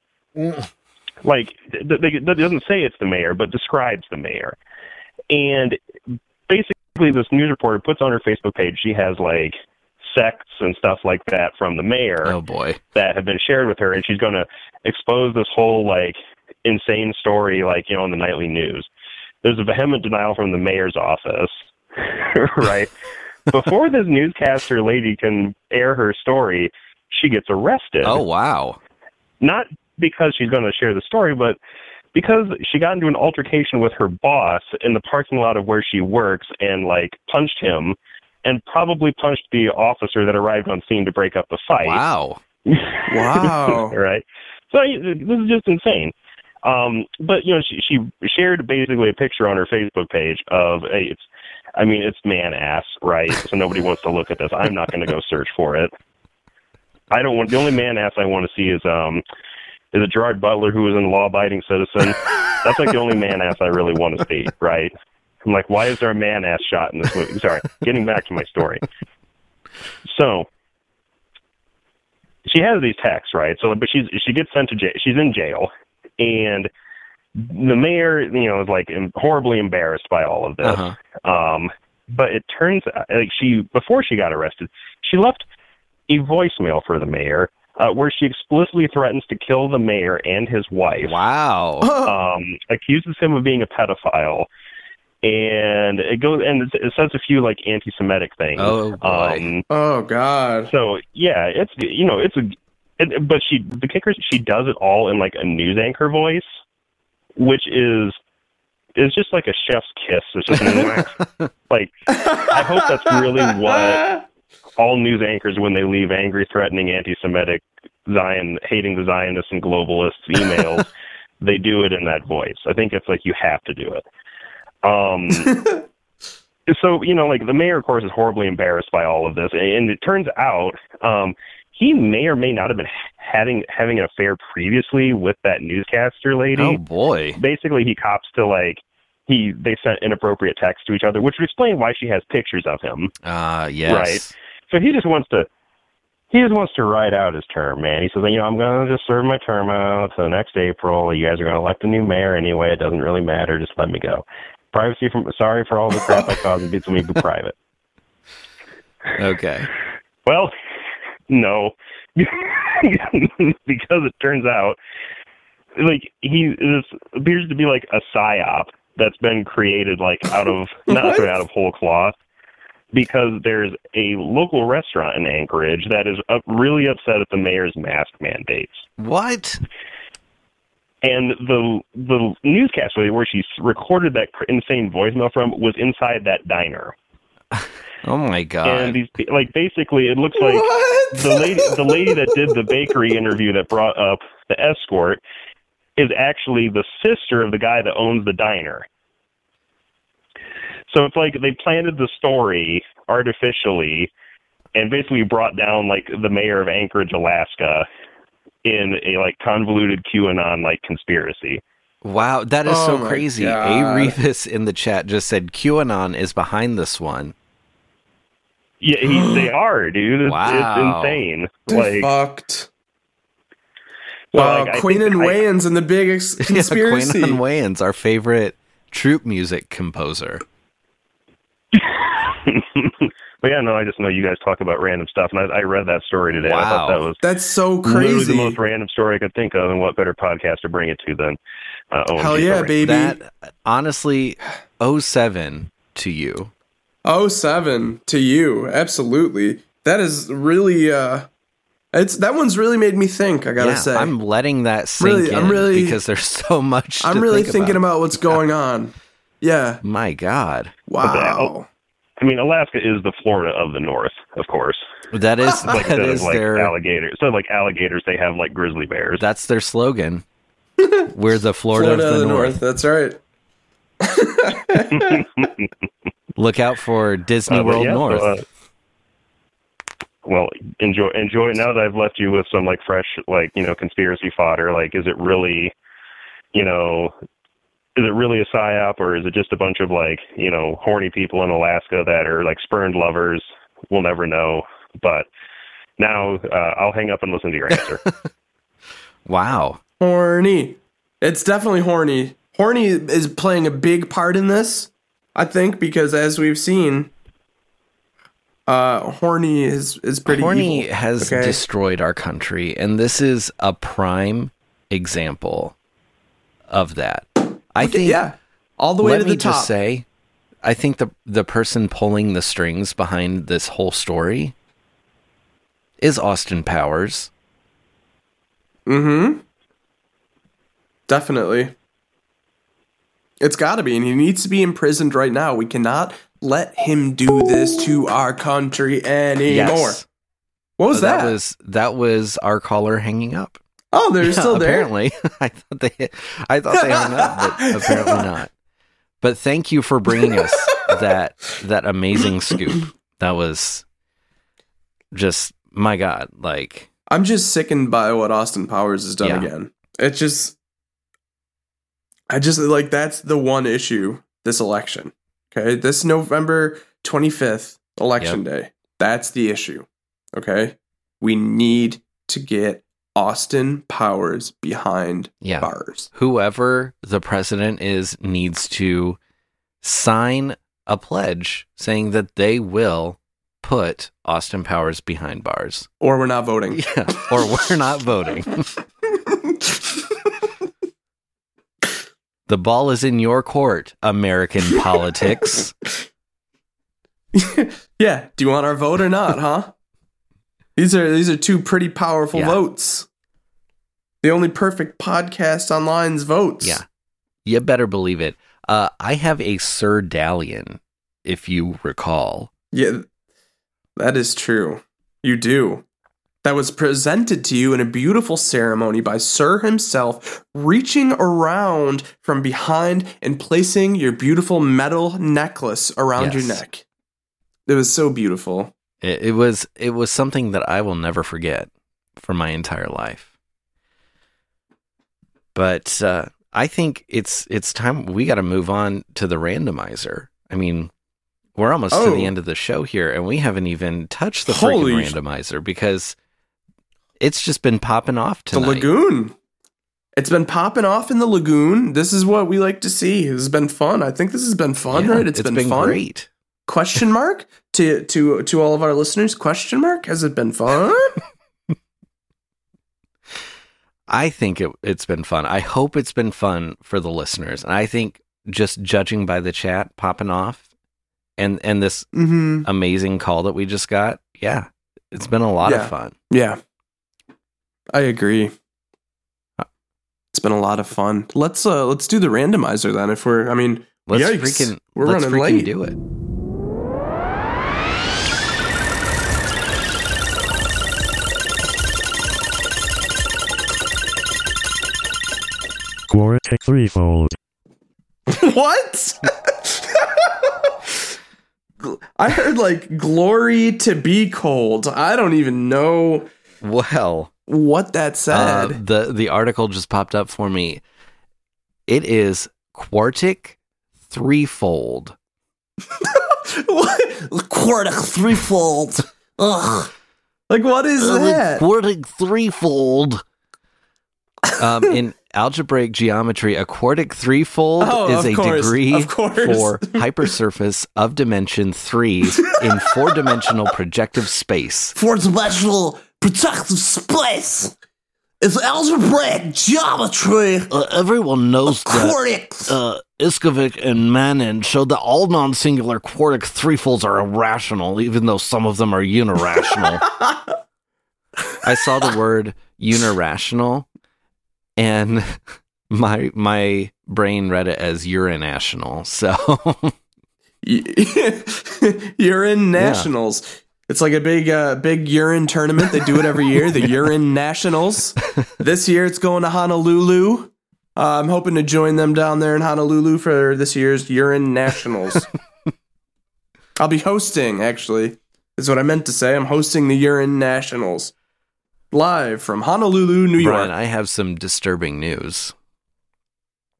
Speaker 5: Like th- th- it doesn't say it's the mayor, but describes the mayor. And basically, this news reporter puts on her Facebook page she has like sects and stuff like that from the mayor
Speaker 1: oh boy.
Speaker 5: that have been shared with her, and she's going to expose this whole like insane story, like you know, on the nightly news. There's a vehement denial from the mayor's office, <laughs> right? Before this newscaster lady can air her story, she gets arrested.
Speaker 1: Oh wow.
Speaker 5: Not because she's going to share the story, but because she got into an altercation with her boss in the parking lot of where she works and like punched him and probably punched the officer that arrived on scene to break up the fight.
Speaker 1: Wow. <laughs>
Speaker 2: Wow.
Speaker 5: right? So this is just insane. Um, but you know, she, she shared basically a picture on her Facebook page of a. It's, I mean, it's man ass, right? So nobody wants to look at this. I'm not going to go search for it. I don't want. The only man ass I want to see is um, is a Gerard Butler who was in Law Abiding Citizen? That's like the only man ass I really want to see, right? I'm like, why is there a man ass shot in this movie? Sorry, getting back to my story. So she has these texts, right? So, but she's she gets sent to jail. She's in jail, and the mayor, you know, is like horribly embarrassed by all of this.
Speaker 1: Uh-huh.
Speaker 5: Um, but it turns out, like she before she got arrested, she left a voicemail for the mayor uh, where she explicitly threatens to kill the mayor and his wife
Speaker 1: Wow. <laughs>
Speaker 5: um, accuses him of being a pedophile, and it goes and it, it says a few like anti-Semitic things.
Speaker 1: Oh, boy.
Speaker 5: Um,
Speaker 2: Oh God.
Speaker 5: so yeah, it's you know it's a, it, but she the kicker is she does it all in like a news anchor voice, which is is just like a chef's kiss. It's <laughs> just like I hope that's really what all news anchors when they leave angry, threatening, anti-Semitic, Zion hating the Zionists and globalists emails, <laughs> they do it in that voice. I think it's like you have to do it. Um, <laughs> so you know, like the mayor, of course, is horribly embarrassed by all of this, and it turns out um, he may or may not have been having having an affair previously with that newscaster lady
Speaker 1: Oh boy.
Speaker 5: basically he cops to like he they sent inappropriate texts to each other, which would explain why she has pictures of him.
Speaker 1: Uh yes.
Speaker 5: Right. So he just wants to he just wants to ride out his term, man. He says, you know, I'm gonna just serve my term out to next April. You guys are gonna elect a new mayor anyway. It doesn't really matter. Just let me go. Privacy from sorry for all the crap I caused. It's me be private. <laughs>
Speaker 1: Okay.
Speaker 5: Well, no, <laughs> because it turns out like he this appears to be like a psyop that's been created like out of <laughs> not out of whole cloth because there's a local restaurant in Anchorage that is up, really upset at the mayor's mask mandates.
Speaker 1: What?
Speaker 5: And the the newscast where she recorded that insane voicemail from was inside that diner. <laughs>
Speaker 1: Oh my god.
Speaker 5: and these like basically it looks like
Speaker 2: What?
Speaker 5: the lady the lady that did the bakery interview that brought up the escort is actually the sister of the guy that owns the diner. So it's like they planted the story artificially and basically brought down like the mayor of Anchorage, Alaska in a like convoluted QAnon like conspiracy.
Speaker 1: Wow, that is
Speaker 2: Oh
Speaker 1: so crazy.
Speaker 2: God.
Speaker 1: A Revis in the chat just said QAnon is behind this one.
Speaker 5: Yeah, he, they <gasps> are, dude. It's,
Speaker 1: Wow.
Speaker 5: it's insane.
Speaker 2: They're
Speaker 5: Like
Speaker 2: fucked.
Speaker 5: Well,
Speaker 2: Wow,
Speaker 5: like,
Speaker 2: Queen
Speaker 5: think
Speaker 2: and
Speaker 5: I-
Speaker 2: Wayans and the big ex- <laughs> conspiracy.
Speaker 1: Yeah, Quaynon Wayans, our favorite troop music composer. <laughs>
Speaker 5: but yeah, no, I just know you guys talk about random stuff, and I, I read that story today. I thought
Speaker 1: Wow.
Speaker 5: that was
Speaker 2: That's so
Speaker 5: literally
Speaker 2: crazy.
Speaker 5: the most random story I could think of, and what better podcast to bring it to than uh, OMG
Speaker 2: Hell yeah,
Speaker 5: Story.
Speaker 2: baby.
Speaker 1: That honestly 07 to you.
Speaker 2: Oh seven to you, absolutely. That is really uh it's that one's really made me think, I gotta
Speaker 1: yeah,
Speaker 2: say.
Speaker 1: I'm letting that sink
Speaker 2: Really-
Speaker 1: in
Speaker 2: I'm really-
Speaker 1: because there's so much.
Speaker 2: I'm
Speaker 1: to
Speaker 2: really
Speaker 1: think
Speaker 2: thinking about. what's going on. Yeah.
Speaker 1: My God,
Speaker 2: Wow.
Speaker 5: I mean, Alaska is the Florida of the North, of course.
Speaker 1: that is <laughs>
Speaker 5: Like
Speaker 1: that
Speaker 5: instead
Speaker 1: is
Speaker 5: like
Speaker 1: their
Speaker 5: alligators, so like alligators, they have like grizzly bears.
Speaker 1: that's their slogan. <laughs> We're the Florida, of the, North.
Speaker 2: That's right. <laughs>
Speaker 1: Look out for Disney
Speaker 5: Uh,
Speaker 1: World
Speaker 5: yeah, so,
Speaker 1: North.
Speaker 5: uh, well, enjoy enjoy now that I've left you with some like fresh like you know conspiracy fodder. Like, is it really, you know, is it really a psyop or is it just a bunch of like you know horny people in Alaska that are like spurned lovers? We'll never know. But now uh, I'll hang up and listen to your answer. <laughs>
Speaker 1: wow.
Speaker 2: Horny. It's definitely horny. Horny is playing a big part in this, I think, because as we've seen, uh horny is is pretty
Speaker 1: Horny
Speaker 2: evil,
Speaker 1: has
Speaker 2: okay?
Speaker 1: destroyed our country, and this is a prime example of that. I think.
Speaker 2: yeah. All the way to the top.
Speaker 1: Let me just say, I think the the person pulling the strings behind this whole story is Austin Powers.
Speaker 2: Mm-hmm. Definitely. It's got to be, and he needs to be imprisoned right now. We cannot let him do this to our country anymore.
Speaker 1: Yes.
Speaker 2: What was
Speaker 1: that?
Speaker 2: that?
Speaker 1: was that was our caller hanging up.
Speaker 2: Oh, they're
Speaker 1: Yeah,
Speaker 2: still there.
Speaker 1: Apparently, <laughs> I thought they, I thought they hung up, but <laughs> apparently not. But thank you for bringing us that that amazing scoop. That was just my God, like
Speaker 2: I'm just sickened by what Austin Powers has done
Speaker 1: Yeah.
Speaker 2: again. It's just, I just like that's the one issue this election. Okay, this November 25th election day. That's the issue. Okay, we need to get Austin Powers behind
Speaker 1: yeah.
Speaker 2: bars.
Speaker 1: Whoever the president is needs to sign a pledge saying that they will put Austin Powers behind bars.
Speaker 2: Or we're not voting. <laughs>
Speaker 1: Yeah, or we're not voting. <laughs> The ball is in your court, American <laughs> politics. <laughs>
Speaker 2: yeah. Do you want our vote or not, huh? These are these are two pretty powerful
Speaker 1: Yeah.
Speaker 2: votes. The only perfect podcast online's votes.
Speaker 1: Yeah. You better believe it. Uh, I have a Sir Dalian, if you recall.
Speaker 2: Yeah. That is true. You do. That was presented to you in a beautiful ceremony by Sir himself, reaching around from behind and placing your beautiful metal necklace around your neck. It was so beautiful.
Speaker 1: It, it was it was something that I will never forget for my entire life. But uh, I think it's it's time we got to move on to the randomizer. I mean, we're almost to
Speaker 2: Oh.
Speaker 1: the end of the show here, and we haven't even touched the
Speaker 2: Holy
Speaker 1: freaking randomizer because it's just been popping off tonight.
Speaker 2: The lagoon. It's been popping off in the lagoon. This is what we like to see. This has been fun. I think this has been fun,
Speaker 1: Yeah,
Speaker 2: right? it's been, fun.
Speaker 1: great.
Speaker 2: Question <laughs> mark to to to all of our listeners. Question mark. Has it been fun? <laughs>
Speaker 1: I think it, it's been fun. I hope it's been fun for the listeners. And I think just judging by the chat popping off and and this
Speaker 2: mm-hmm.
Speaker 1: amazing call that we just got, yeah, it's been a lot
Speaker 2: Yeah.
Speaker 1: of fun.
Speaker 2: Yeah, I agree. It's been a lot of fun. Let's uh let's do the randomizer then. If we're, I mean,
Speaker 1: Let's
Speaker 2: Yikes.
Speaker 1: freaking
Speaker 2: We're
Speaker 1: let's
Speaker 2: running
Speaker 1: freaking
Speaker 2: late.
Speaker 1: do it.
Speaker 6: Quartic threefold. <laughs>
Speaker 2: what? <laughs> I heard like glory to be cold. I don't even know
Speaker 1: Well,
Speaker 2: what that
Speaker 1: uh,
Speaker 2: said.
Speaker 1: the the article just popped up for me. It is quartic threefold.
Speaker 2: what? <laughs>
Speaker 7: Quartic threefold. Ugh.
Speaker 2: Like what is that?
Speaker 1: Quartic threefold. Um, <laughs> in algebraic geometry, a quartic threefold
Speaker 2: Oh,
Speaker 1: is a
Speaker 2: course,
Speaker 1: degree for hypersurface of dimension three in four-dimensional projective space.
Speaker 7: Four dimensional projective space. It's algebraic geometry.
Speaker 1: Uh, everyone knows
Speaker 7: Quartic.
Speaker 1: uh, Iskovskikh and Manin showed that all non-singular quartic threefolds are irrational, even though some of them are unirational. <laughs> I saw the word unirational, and my my brain read it as urinational. So <laughs> <laughs>
Speaker 2: urine nationals. It's like a big, uh, big urine tournament. They do it every year. The urine nationals. This year, it's going to Honolulu. Uh, I'm hoping to join them down there in Honolulu for this year's urine nationals. <laughs> I'll be hosting. Actually, is what I meant to say. I'm hosting the urine nationals live from Honolulu, New York.
Speaker 1: Brian, I have some disturbing news.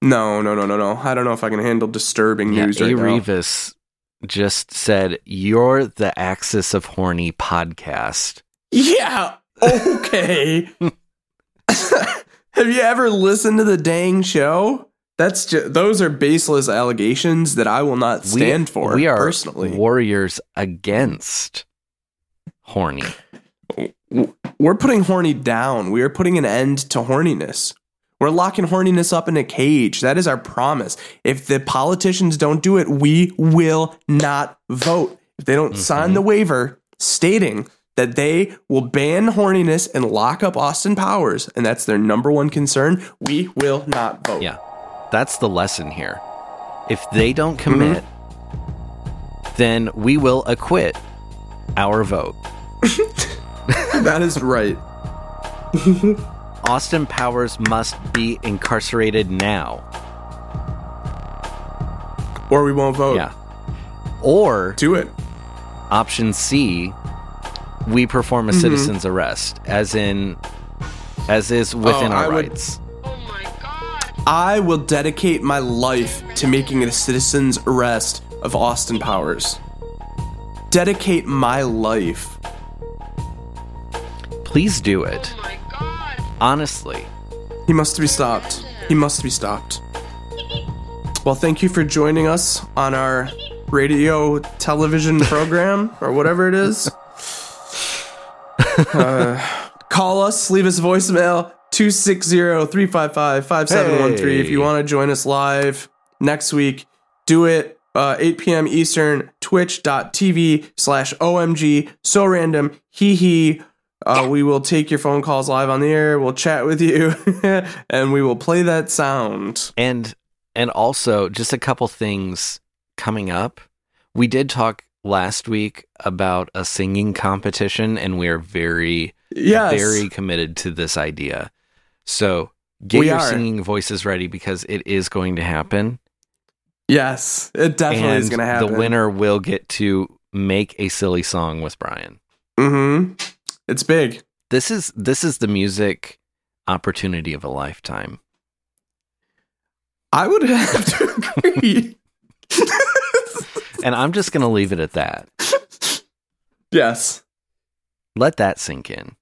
Speaker 2: no, no, no, no, no. I don't know if I can handle disturbing
Speaker 1: Yeah,
Speaker 2: news
Speaker 1: A.
Speaker 2: right now.
Speaker 1: Revis just said, "You're the Axis of Horny podcast."
Speaker 2: Yeah. Okay. <laughs> Have you ever listened to the dang show? That's just, those are baseless allegations that I will not stand for.
Speaker 1: We are
Speaker 2: personally.
Speaker 1: warriors against horny.
Speaker 2: We're putting horny down. We are putting an end to horniness. We're locking horniness up in a cage. That is our promise. If the politicians don't do it, we will not vote. If they don't mm-hmm. sign the waiver stating that they will ban horniness and lock up Austin Powers, and that's their number one concern, we will not vote.
Speaker 1: Yeah, that's the lesson here. If they don't mm-hmm. commit, then we will acquit our vote. <laughs>
Speaker 2: That is right. <laughs>
Speaker 1: Austin Powers must be incarcerated now.
Speaker 2: Or we won't vote.
Speaker 1: Yeah. Or
Speaker 2: Do it.
Speaker 1: option C, we perform a
Speaker 2: Mhm.
Speaker 1: citizen's arrest, as in, as is within
Speaker 2: Oh,
Speaker 1: our
Speaker 2: I
Speaker 1: rights.
Speaker 8: Oh my god.
Speaker 2: I will dedicate my life to making a citizen's arrest of Austin Powers. Dedicate my life.
Speaker 1: Please do it. Honestly.
Speaker 2: He must be stopped. He must be stopped. Well, thank you for joining us on our radio television program or whatever it is. <laughs> Uh, call us, leave us a voicemail 260-355-5713 if you want to join us live next week. Do it uh, 8 p.m. Eastern, twitch.tv slash OMG. So random. Hee hee. Uh, we will take your phone calls live on the air. We'll chat with you, <laughs> and we will play that sound.
Speaker 1: And and also just a couple things coming up. We did talk last week about a singing competition and we're very
Speaker 2: Yes,
Speaker 1: very committed to this idea. So get
Speaker 2: We
Speaker 1: your
Speaker 2: are.
Speaker 1: singing voices ready because it is going to happen.
Speaker 2: yes, it definitely
Speaker 1: and
Speaker 2: is going to happen.
Speaker 1: the winner will get to make a silly song with Brian.
Speaker 2: Mm-hmm. It's big.
Speaker 1: This is this is the music opportunity of a lifetime.
Speaker 2: I would have to agree.
Speaker 1: And I'm just going to leave it at that.
Speaker 2: yes.
Speaker 1: Let that sink in.